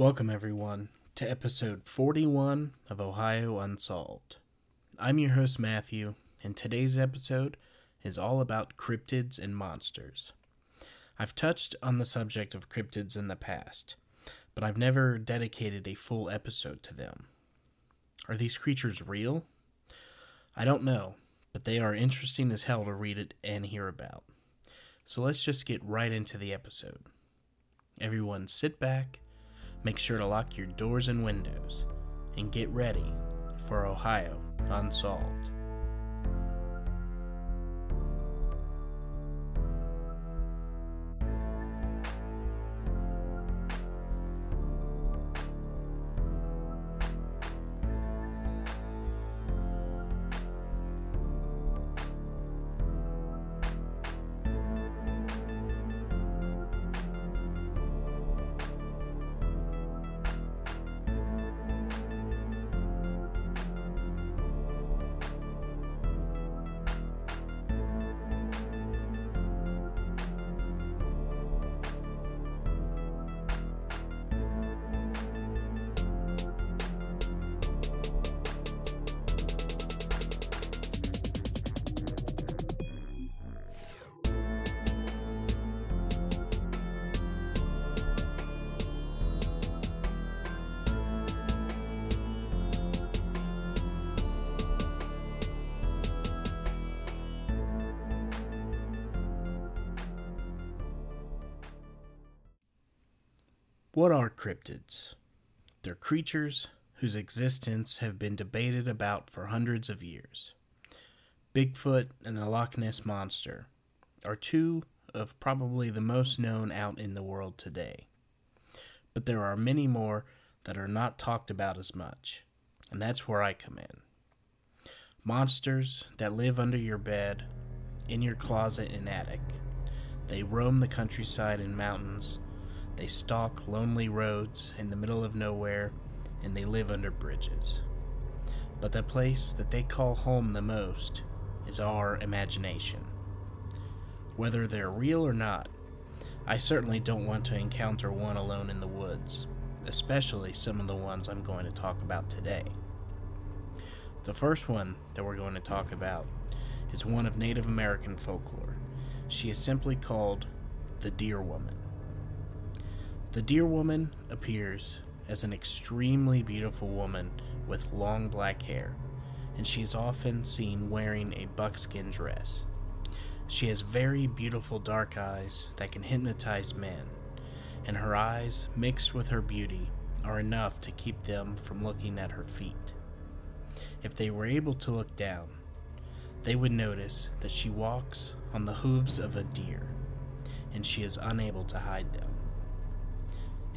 Welcome, everyone, to episode 41 of Ohio Unsolved. I'm your host, Matthew, and today's episode is all about cryptids and monsters. I've touched on the subject of cryptids in the past, but I've never dedicated a full episode to them. Are these creatures real? I don't know, but they are interesting as hell to read it and hear about. So let's just get right into the episode. Everyone, sit back Make sure to lock your doors and windows and get ready for Ohio Unsolved. What are cryptids? They're creatures whose existence have been debated about for hundreds of years. Bigfoot and the Loch Ness Monster are two of probably the most known out in the world today. But there are many more that are not talked about as much, and that's where I come in. Monsters that live under your bed, in your closet and attic. They roam the countryside and mountains they stalk lonely roads in the middle of nowhere, and they live under bridges. But the place that they call home the most is our imagination. Whether they're real or not, I certainly don't want to encounter one alone in the woods, especially some of the ones I'm going to talk about today. The first one that we're going to talk about is one of Native American folklore. She is simply called the Deer Woman. The Deer Woman appears as an extremely beautiful woman with long black hair, and she is often seen wearing a buckskin dress. She has very beautiful dark eyes that can hypnotize men, and her eyes, mixed with her beauty, are enough to keep them from looking at her feet. If they were able to look down, they would notice that she walks on the hooves of a deer, and she is unable to hide them.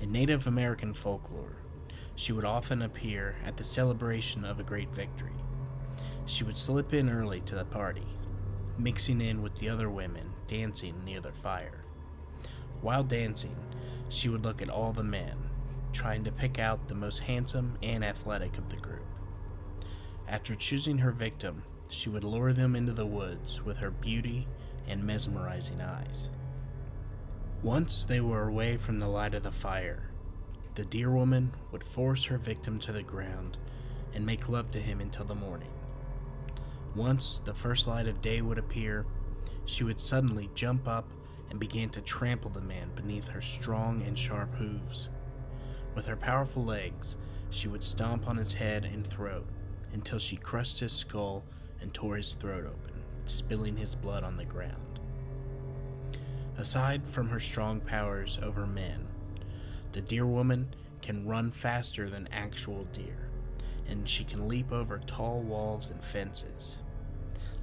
In Native American folklore, she would often appear at the celebration of a great victory. She would slip in early to the party, mixing in with the other women dancing near the fire. While dancing, she would look at all the men, trying to pick out the most handsome and athletic of the group. After choosing her victim, she would lure them into the woods with her beauty and mesmerizing eyes. Once they were away from the light of the fire, the deer woman would force her victim to the ground and make love to him until the morning. Once the first light of day would appear, she would suddenly jump up and begin to trample the man beneath her strong and sharp hooves. With her powerful legs, she would stomp on his head and throat until she crushed his skull and tore his throat open, spilling his blood on the ground. Aside from her strong powers over men, the deer woman can run faster than actual deer, and she can leap over tall walls and fences.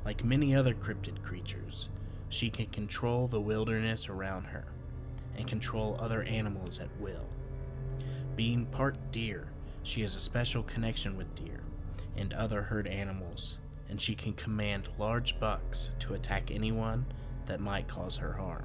Like many other cryptid creatures, she can control the wilderness around her and control other animals at will. Being part deer, she has a special connection with deer and other herd animals, and she can command large bucks to attack anyone that might cause her harm.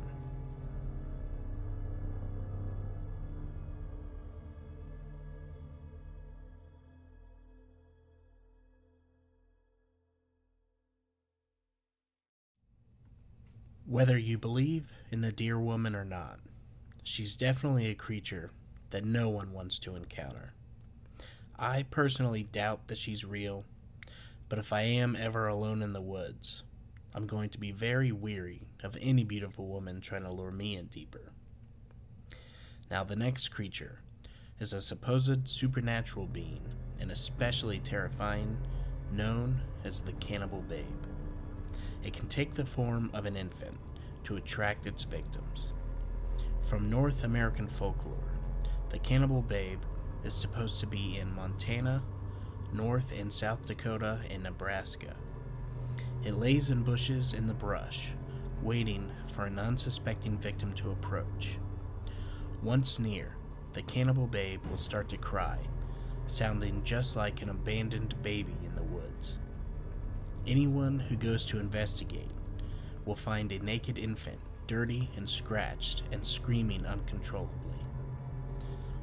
Whether you believe in the deer woman or not, she's definitely a creature that no one wants to encounter. I personally doubt that she's real, but if I am ever alone in the woods, I'm going to be very weary of any beautiful woman trying to lure me in deeper. Now, the next creature is a supposed supernatural being, and especially terrifying, known as the cannibal babe. It can take the form of an infant to attract its victims. From North American folklore, the cannibal babe is supposed to be in Montana, North and South Dakota, and Nebraska. It lays in bushes in the brush, waiting for an unsuspecting victim to approach. Once near, the cannibal babe will start to cry, sounding just like an abandoned baby in. Anyone who goes to investigate will find a naked infant, dirty and scratched and screaming uncontrollably.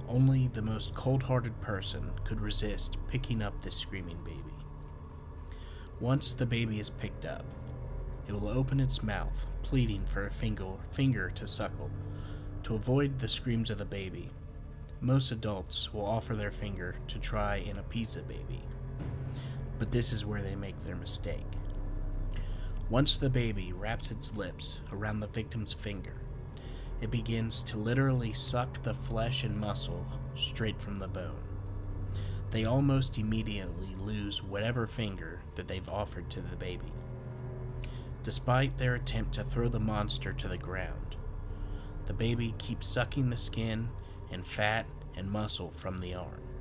Only the most cold hearted person could resist picking up this screaming baby. Once the baby is picked up, it will open its mouth, pleading for a finger, to suckle. To avoid the screams of the baby, most adults will offer their finger to try and appease the baby. But this is where they make their mistake. Once the baby wraps its lips around the victim's finger, it begins to literally suck the flesh and muscle straight from the bone. They almost immediately lose whatever finger that they've offered to the baby. Despite their attempt to throw the monster to the ground, the baby keeps sucking the skin and fat and muscle from the arm.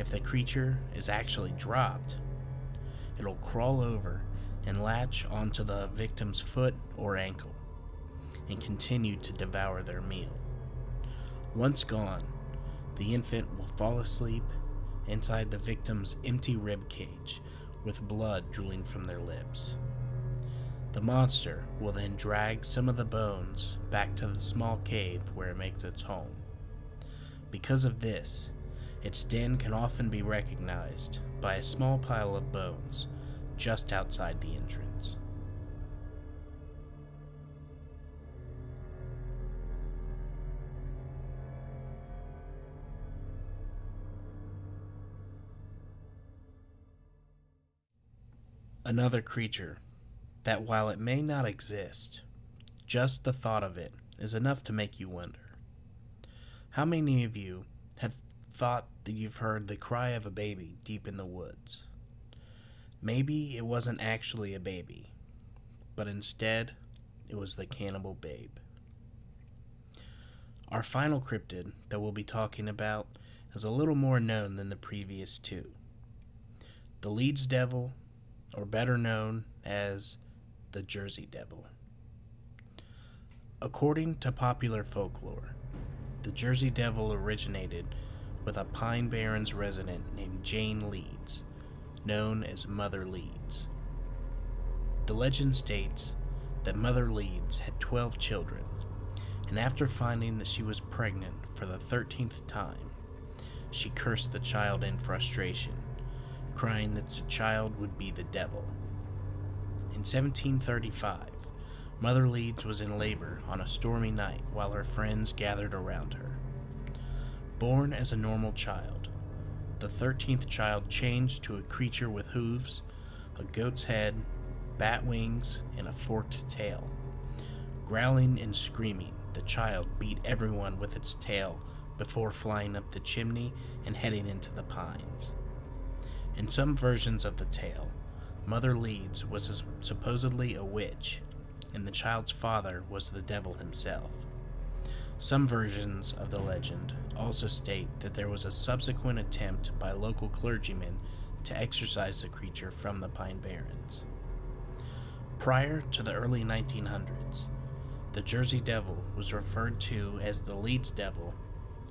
If the creature is actually dropped, it'll crawl over and latch onto the victim's foot or ankle and continue to devour their meal. Once gone, the infant will fall asleep inside the victim's empty rib cage with blood drooling from their lips. The monster will then drag some of the bones back to the small cave where it makes its home. Because of this, its den can often be recognized by a small pile of bones just outside the entrance. Another creature that, while it may not exist, just the thought of it is enough to make you wonder. How many of you have thought you've heard the cry of a baby deep in the woods? Maybe it wasn't actually a baby, but instead it was the cannibal babe. Our final cryptid that we'll be talking about is a little more known than the previous two. The Leeds Devil, or better known as the Jersey Devil. According to popular folklore, the Jersey Devil originated with a Pine Barrens resident named Jane Leeds known as Mother Leeds. The legend states that Mother Leeds had 12 children, and after finding that she was pregnant for the 13th time, she cursed the child in frustration, crying that the child would be the devil. In 1735, Mother Leeds was in labor on a stormy night while her friends gathered around her. Born as a normal child, the thirteenth child changed to a creature with hooves, a goat's head, bat wings, and a forked tail. Growling and screaming, the child beat everyone with its tail before flying up the chimney and heading into the pines. In some versions of the tale, Mother Leeds was supposedly a witch, and the child's father was the devil himself. Some versions of the legend also state that there was a subsequent attempt by local clergymen to exorcise the creature from the Pine Barrens. Prior to the early 1900s, the Jersey Devil was referred to as the Leeds Devil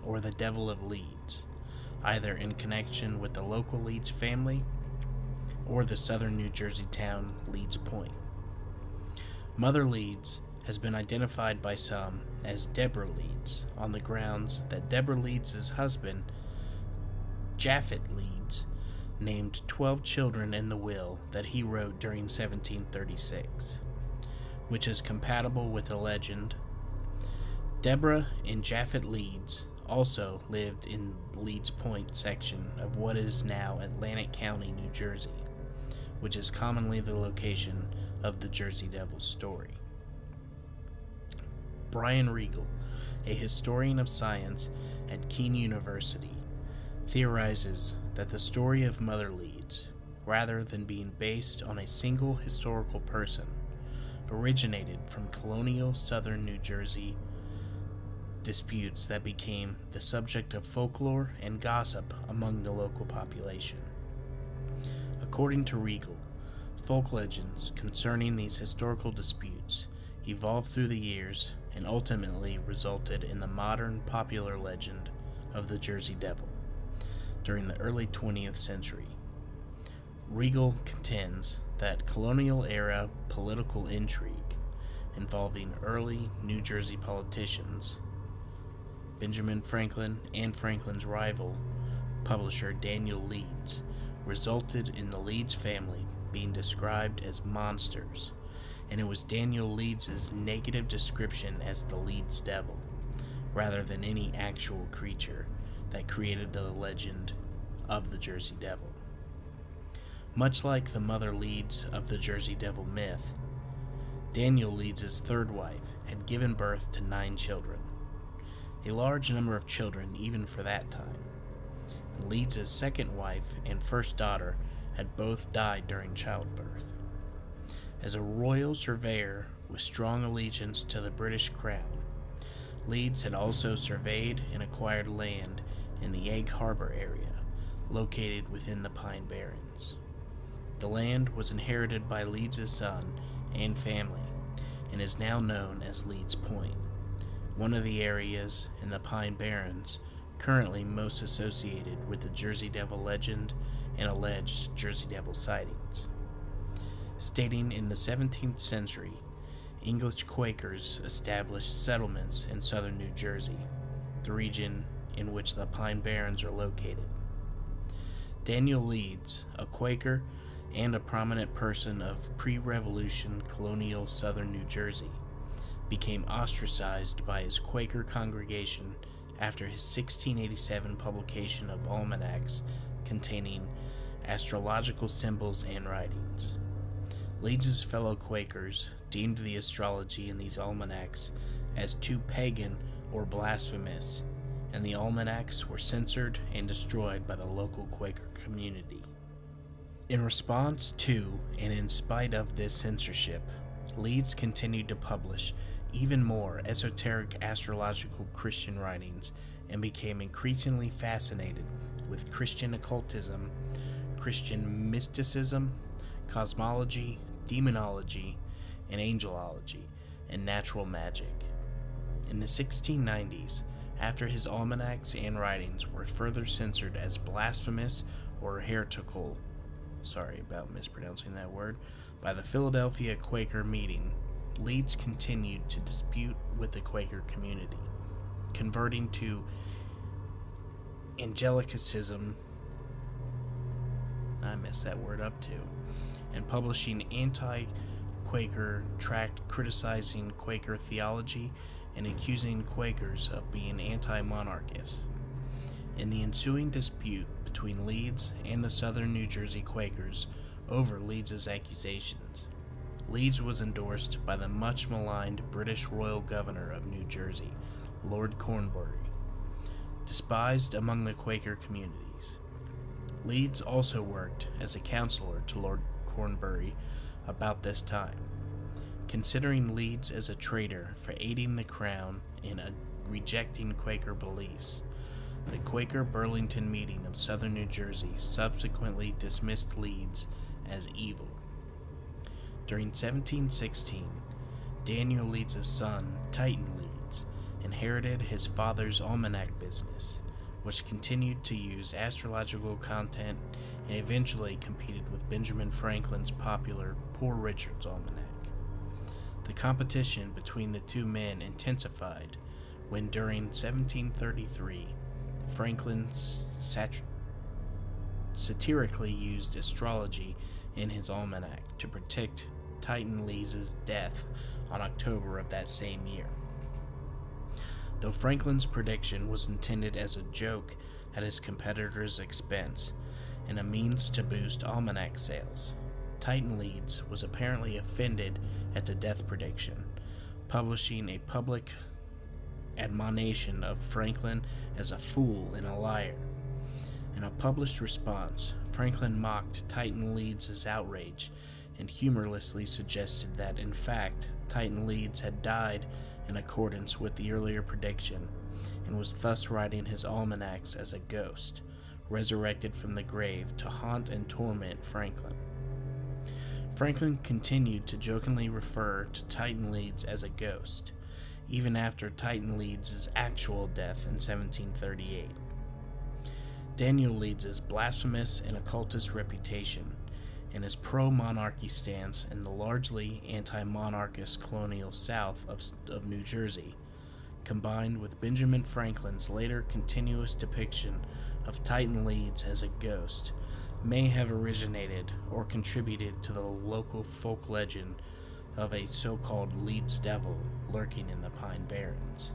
or the Devil of Leeds, either in connection with the local Leeds family or the southern New Jersey town Leeds Point. Mother Leeds has been identified by some as Deborah Leeds on the grounds that Deborah Leeds' husband, Japhet Leeds, named 12 children in the will that he wrote during 1736, which is compatible with the legend. Deborah and Japhet Leeds also lived in Leeds Point section of what is now Atlantic County, New Jersey, which is commonly the location of the Jersey Devil story. Brian Regal, a historian of science at Kean University, theorizes that the story of Mother Leeds, rather than being based on a single historical person, originated from colonial southern New Jersey disputes that became the subject of folklore and gossip among the local population. According to Regal, folk legends concerning these historical disputes evolved through the years and ultimately resulted in the modern popular legend of the Jersey Devil during the early 20th century. Regal contends that colonial era political intrigue involving early New Jersey politicians Benjamin Franklin and Franklin's rival, publisher Daniel Leeds, resulted in the Leeds family being described as monsters, and it was Daniel Leeds's negative description as the Leeds Devil, rather than any actual creature, that created the legend of the Jersey Devil. Much like the mother Leeds of the Jersey Devil myth, Daniel Leeds' third wife had given birth to nine children a large number of children even for that time. Leeds' second wife and first daughter had both died during childbirth. As a royal surveyor with strong allegiance to the British crown, Leeds had also surveyed and acquired land in the Egg Harbor area, located within the Pine Barrens. The land was inherited by Leeds' son and family and is now known as Leeds Point one of the areas in the Pine Barrens currently most associated with the Jersey Devil legend and alleged Jersey Devil sightings. Stating in the 17th century, English Quakers established settlements in southern New Jersey, the region in which the Pine Barrens are located. Daniel Leeds, a Quaker and a prominent person of pre revolution colonial southern New Jersey, became ostracized by his Quaker congregation after his 1687 publication of almanacs containing astrological symbols and writings. Leeds' fellow Quakers deemed the astrology in these almanacs as too pagan or blasphemous, and the almanacs were censored and destroyed by the local Quaker community. In response to and in spite of this censorship, Leeds continued to publish even more esoteric astrological Christian writings and became increasingly fascinated with Christian occultism, Christian mysticism, cosmology, demonology, and angelology, and natural magic. In the 1690s, after his almanacs and writings were further censored as blasphemous or heretical, sorry about mispronouncing that word, by the Philadelphia Quaker meeting Leeds continued to dispute with the Quaker community, converting to Angelicism. I messed that word up too. And publishing anti Quaker tract criticizing Quaker theology and accusing Quakers of being anti monarchists. In the ensuing dispute between Leeds and the southern New Jersey Quakers over Leeds's accusations, Leeds was endorsed by the much maligned British Royal Governor of New Jersey, Lord Cornbury, despised among the Quaker communities. Leeds also worked as a counselor to Lord Cornbury about this time, considering Leeds as a traitor for aiding the crown in rejecting Quaker beliefs. The Quaker Burlington meeting of southern New Jersey subsequently dismissed Leeds as evil. During 1716, Daniel Leeds' son, Titan Leeds, inherited his father's almanac business, which continued to use astrological content and eventually competed with Benjamin Franklin's popular Poor Richard's Almanac. The competition between the two men intensified when, during 1733, Franklin sat- satirically used astrology in his almanac to predict Titan Leeds' death on October of that same year. Though Franklin's prediction was intended as a joke at his competitor's expense and a means to boost almanac sales, Titan Leeds was apparently offended at the death prediction, publishing a public admonition of Franklin as a fool and a liar. In a published response, Franklin mocked Titan Leeds' outrage and humorlessly suggested that, in fact, Titan Leeds had died in accordance with the earlier prediction and was thus writing his almanacs as a ghost, resurrected from the grave to haunt and torment Franklin. Franklin continued to jokingly refer to Titan Leeds as a ghost, even after Titan Leeds' actual death in 1738. Daniel Leeds' blasphemous and occultist reputation and his pro monarchy stance in the largely anti monarchist colonial South of, of New Jersey, combined with Benjamin Franklin's later continuous depiction of Titan Leeds as a ghost, may have originated or contributed to the local folk legend of a so called Leeds Devil lurking in the Pine Barrens.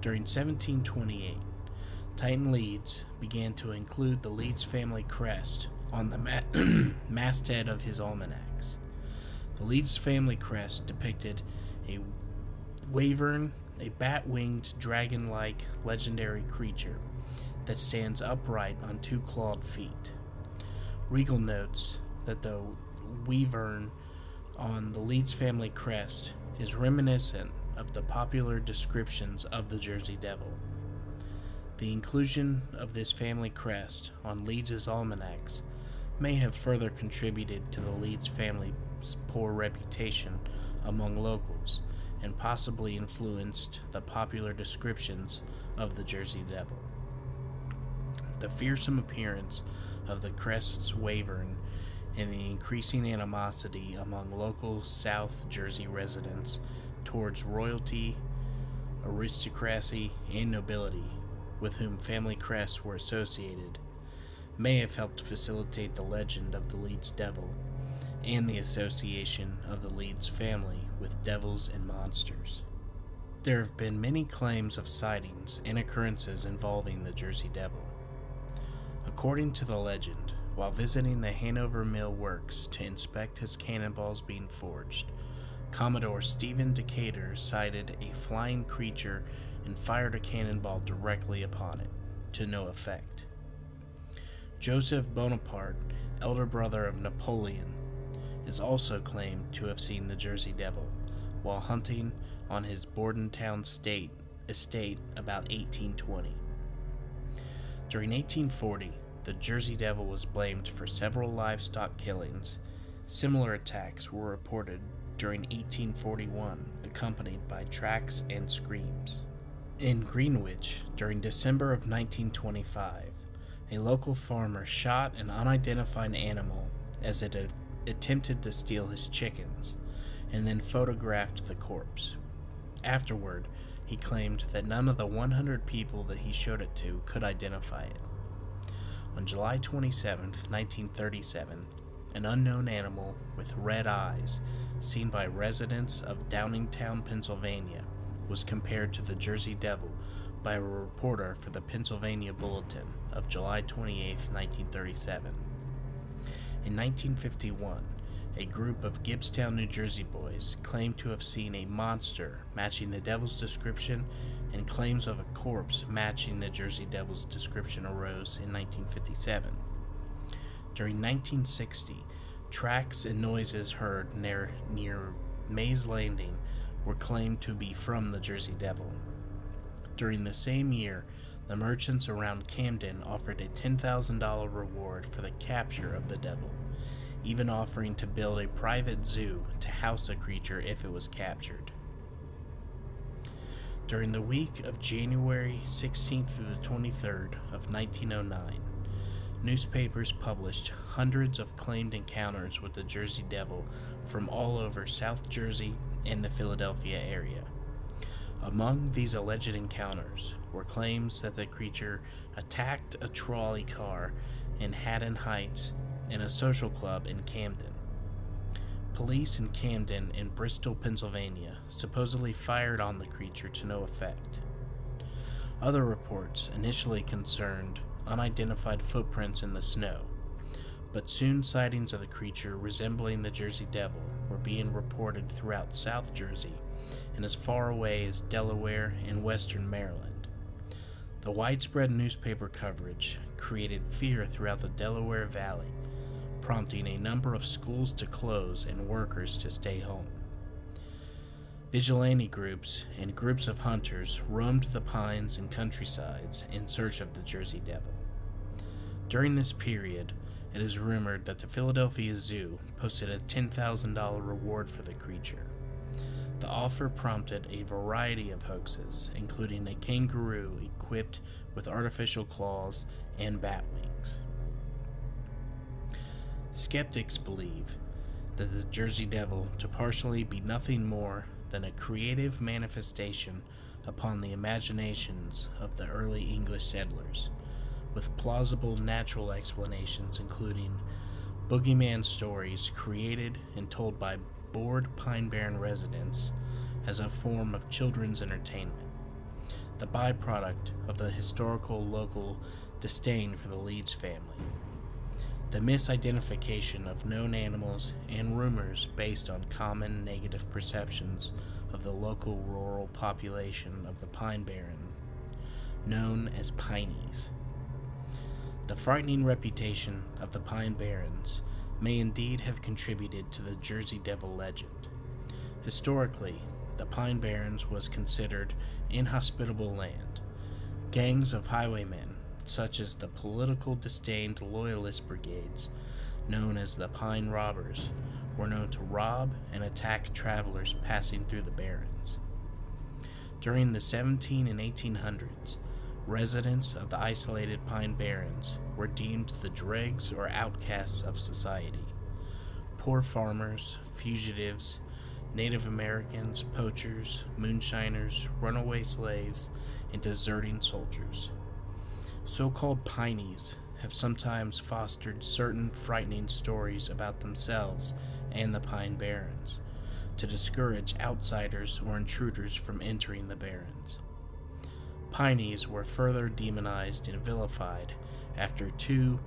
During 1728, Titan Leeds began to include the Leeds family crest on the ma- masthead of his almanacs. The Leeds family crest depicted a wyvern, a bat winged, dragon like legendary creature that stands upright on two clawed feet. Regal notes that the wyvern on the Leeds family crest is reminiscent of the popular descriptions of the Jersey Devil. The inclusion of this family crest on Leeds' almanacs may have further contributed to the Leeds family's poor reputation among locals and possibly influenced the popular descriptions of the Jersey Devil. The fearsome appearance of the crest's wyvern and the increasing animosity among local South Jersey residents towards royalty, aristocracy, and nobility with whom family crests were associated, may have helped facilitate the legend of the Leeds Devil and the association of the Leeds family with devils and monsters. There have been many claims of sightings and occurrences involving the Jersey Devil. According to the legend, while visiting the Hanover Mill Works to inspect his cannonballs being forged, Commodore Stephen Decatur sighted a flying creature and fired a cannonball directly upon it, to no effect. Joseph Bonaparte, elder brother of Napoleon, is also claimed to have seen the Jersey Devil while hunting on his Bordentown state estate about 1820. During 1840, the Jersey Devil was blamed for several livestock killings. Similar attacks were reported during 1841, accompanied by tracks and screams. In Greenwich, during December of 1925, a local farmer shot an unidentified animal as it attempted to steal his chickens and then photographed the corpse. Afterward, he claimed that none of the 100 people that he showed it to could identify it. On July 27, 1937, an unknown animal with red eyes, seen by residents of Downingtown, Pennsylvania, was compared to the Jersey Devil by a reporter for the Pennsylvania Bulletin of July 28, 1937. In 1951, a group of Gibbstown, New Jersey boys claimed to have seen a monster matching the devil's description, and claims of a corpse matching the Jersey Devil's description arose in 1957. During 1960, tracks and noises heard near, near Mays Landing were claimed to be from the Jersey Devil. During the same year, the merchants around Camden offered a $10,000 reward for the capture of the devil, even offering to build a private zoo to house the creature if it was captured. During the week of January 16th through the 23rd of 1909, newspapers published hundreds of claimed encounters with the Jersey Devil from all over South Jersey and the Philadelphia area. Among these alleged encounters were claims that the creature attacked a trolley car in Haddon Heights and a social club in Camden. police in Camden and Bristol, Pennsylvania, supposedly fired on the creature to no effect. Other reports initially concerned unidentified footprints in the snow, but soon sightings of the creature resembling the Jersey Devil were being reported throughout South Jersey and as far away as Delaware and western Maryland. The widespread newspaper coverage created fear throughout the Delaware Valley, prompting a number of schools to close and workers to stay home. Vigilante groups and groups of hunters roamed the pines and countrysides in search of the Jersey Devil. During this period, it is rumored that the Philadelphia Zoo posted a $10,000 reward for the creature. The offer prompted a variety of hoaxes, including a kangaroo equipped with artificial claws and bat wings. Skeptics believe that the Jersey Devil to partially be nothing more than a creative manifestation upon the imaginations of the early English settlers, with plausible natural explanations including boogeyman stories created and told by bored Pine Barren residents as a form of children's entertainment, the byproduct of the historical local disdain for the Leeds family. The misidentification of known animals and rumors based on common negative perceptions of the local rural population of the Pine Barren, known as Pineys. The frightening reputation of the Pine Barrens may indeed have contributed to the Jersey Devil legend. Historically, the Pine Barrens was considered inhospitable land. Gangs of highwaymen, such as the political disdained Loyalist brigades, known as the Pine Robbers, were known to rob and attack travelers passing through the Barrens. During the 17 and 1800s, residents of the isolated Pine Barrens were deemed the dregs or outcasts of society. Poor farmers, fugitives, Native Americans, poachers, moonshiners, runaway slaves, and deserting soldiers. So called Pineys have sometimes fostered certain frightening stories about themselves and the Pine Barrens to discourage outsiders or intruders from entering the Barrens. Pineys were further demonized and vilified after two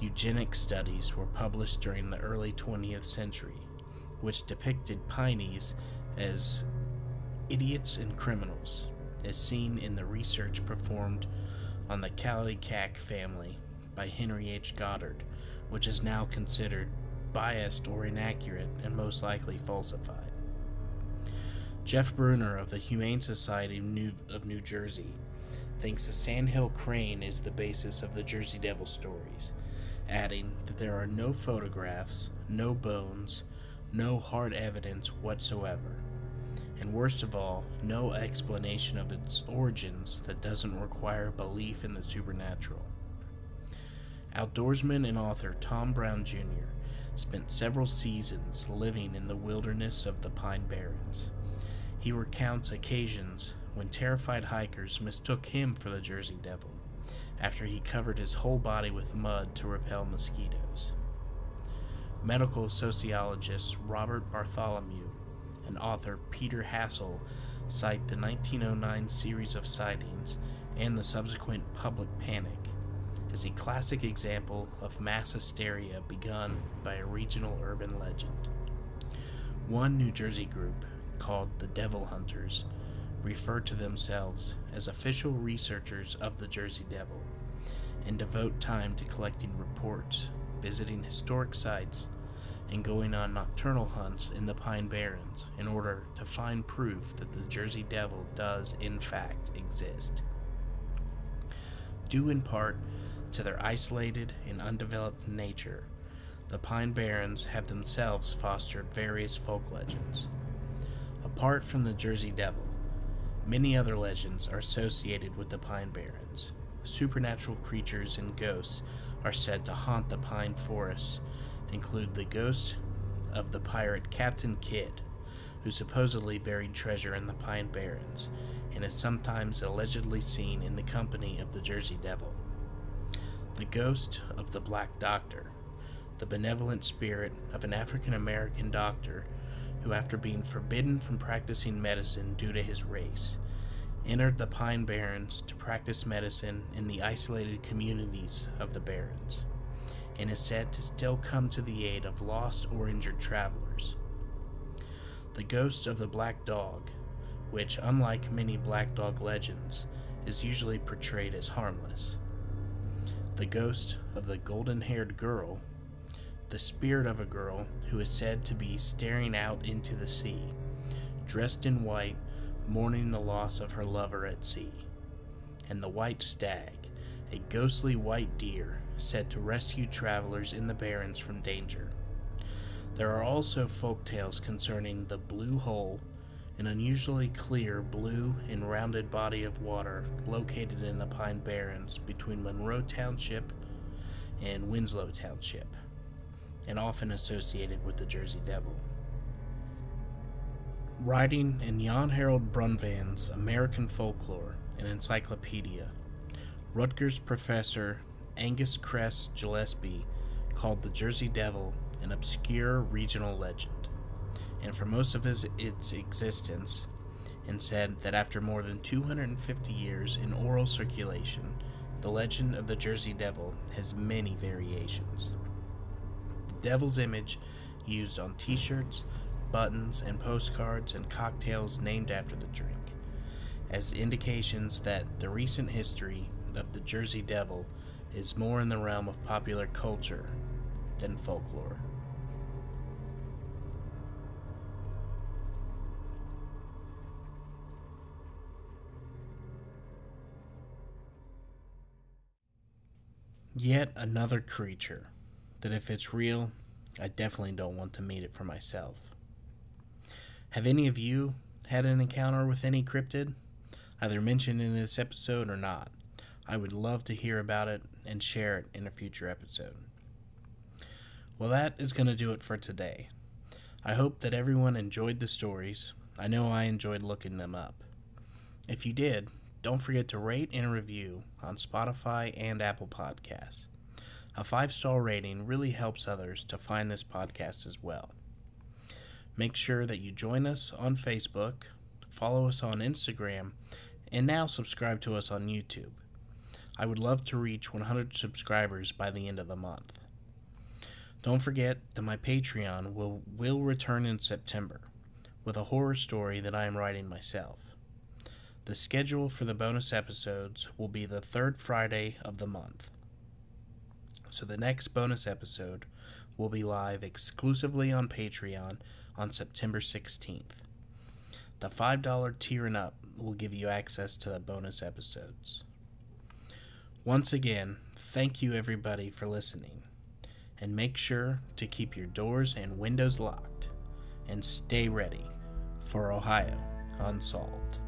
eugenic studies were published during the early 20th century, which depicted Pineys as idiots and criminals, as seen in the research performed on the Kallikak family by Henry H. Goddard, which is now considered biased or inaccurate and most likely falsified. Jeff Bruner of the Humane Society of New, of New Jersey thinks the sandhill crane is the basis of the Jersey Devil stories, adding that there are no photographs, no bones, no hard evidence whatsoever, and worst of all, no explanation of its origins that doesn't require belief in the supernatural. Outdoorsman and author Tom Brown Jr. spent several seasons living in the wilderness of the Pine Barrens. He recounts occasions when terrified hikers mistook him for the Jersey Devil after he covered his whole body with mud to repel mosquitoes. Medical sociologist Robert Bartholomew and author Peter Hassall cite the 1909 series of sightings and the subsequent public panic as a classic example of mass hysteria begun by a regional urban legend. One New Jersey group, called the Devil Hunters, refer to themselves as official researchers of the Jersey Devil and devote time to collecting reports, visiting historic sites, and going on nocturnal hunts in the Pine Barrens in order to find proof that the Jersey Devil does, in fact, exist. Due in part to their isolated and undeveloped nature, the Pine Barrens have themselves fostered various folk legends. Apart from the Jersey Devil, many other legends are associated with the Pine Barrens. Supernatural creatures and ghosts are said to haunt the pine forests, include the ghost of the pirate Captain Kidd, who supposedly buried treasure in the Pine Barrens and is sometimes allegedly seen in the company of the Jersey Devil the ghost of the Black Doctor, the benevolent spirit of an African American doctor who, after being forbidden from practicing medicine due to his race, entered the Pine Barrens to practice medicine in the isolated communities of the Barrens, and is said to still come to the aid of lost or injured travelers. The ghost of the Black Dog, which, unlike many Black Dog legends, is usually portrayed as harmless. The ghost of the golden haired girl, the spirit of a girl who is said to be staring out into the sea, dressed in white mourning the loss of her lover at sea, and the white stag, a ghostly white deer said to rescue travelers in the barrens from danger. There are also folk tales concerning the Blue Hole, an unusually clear blue and rounded body of water located in the Pine Barrens between Monroe Township and Winslow Township, and often associated with the Jersey Devil. Writing in Jan Harold Brunvand's American Folklore, an encyclopedia, Rutgers professor Angus Kress Gillespie called the Jersey Devil an obscure regional legend, and for most of his, its existence, and said that after more than 250 years in oral circulation, the legend of the Jersey Devil has many variations. Devil's image used on t shirts, buttons, and postcards and cocktails named after the drink, as indications that the recent history of the Jersey Devil is more in the realm of popular culture than folklore. Yet another creature that, if it's real, I definitely don't want to meet it for myself. Have any of you had an encounter with any cryptid, either mentioned in this episode or not? I would love to hear about it and share it in a future episode. Well, that is going to do it for today. I hope that everyone enjoyed the stories. I know I enjoyed looking them up. If you did, don't forget to rate and review on Spotify and Apple Podcasts. A five star rating really helps others to find this podcast as well. Make sure that you join us on Facebook, follow us on Instagram, and now subscribe to us on YouTube. I would love to reach 100 subscribers by the end of the month. Don't forget that my Patreon will, will return in September with a horror story that I am writing myself. The schedule for the bonus episodes will be the third Friday of the month. So the next bonus episode will be live exclusively on Patreon on September 16th. The $5 tier and up will give you access to the bonus episodes. Once again, thank you everybody for listening. And make sure to keep your doors and windows locked and stay ready for Ohio Unsolved.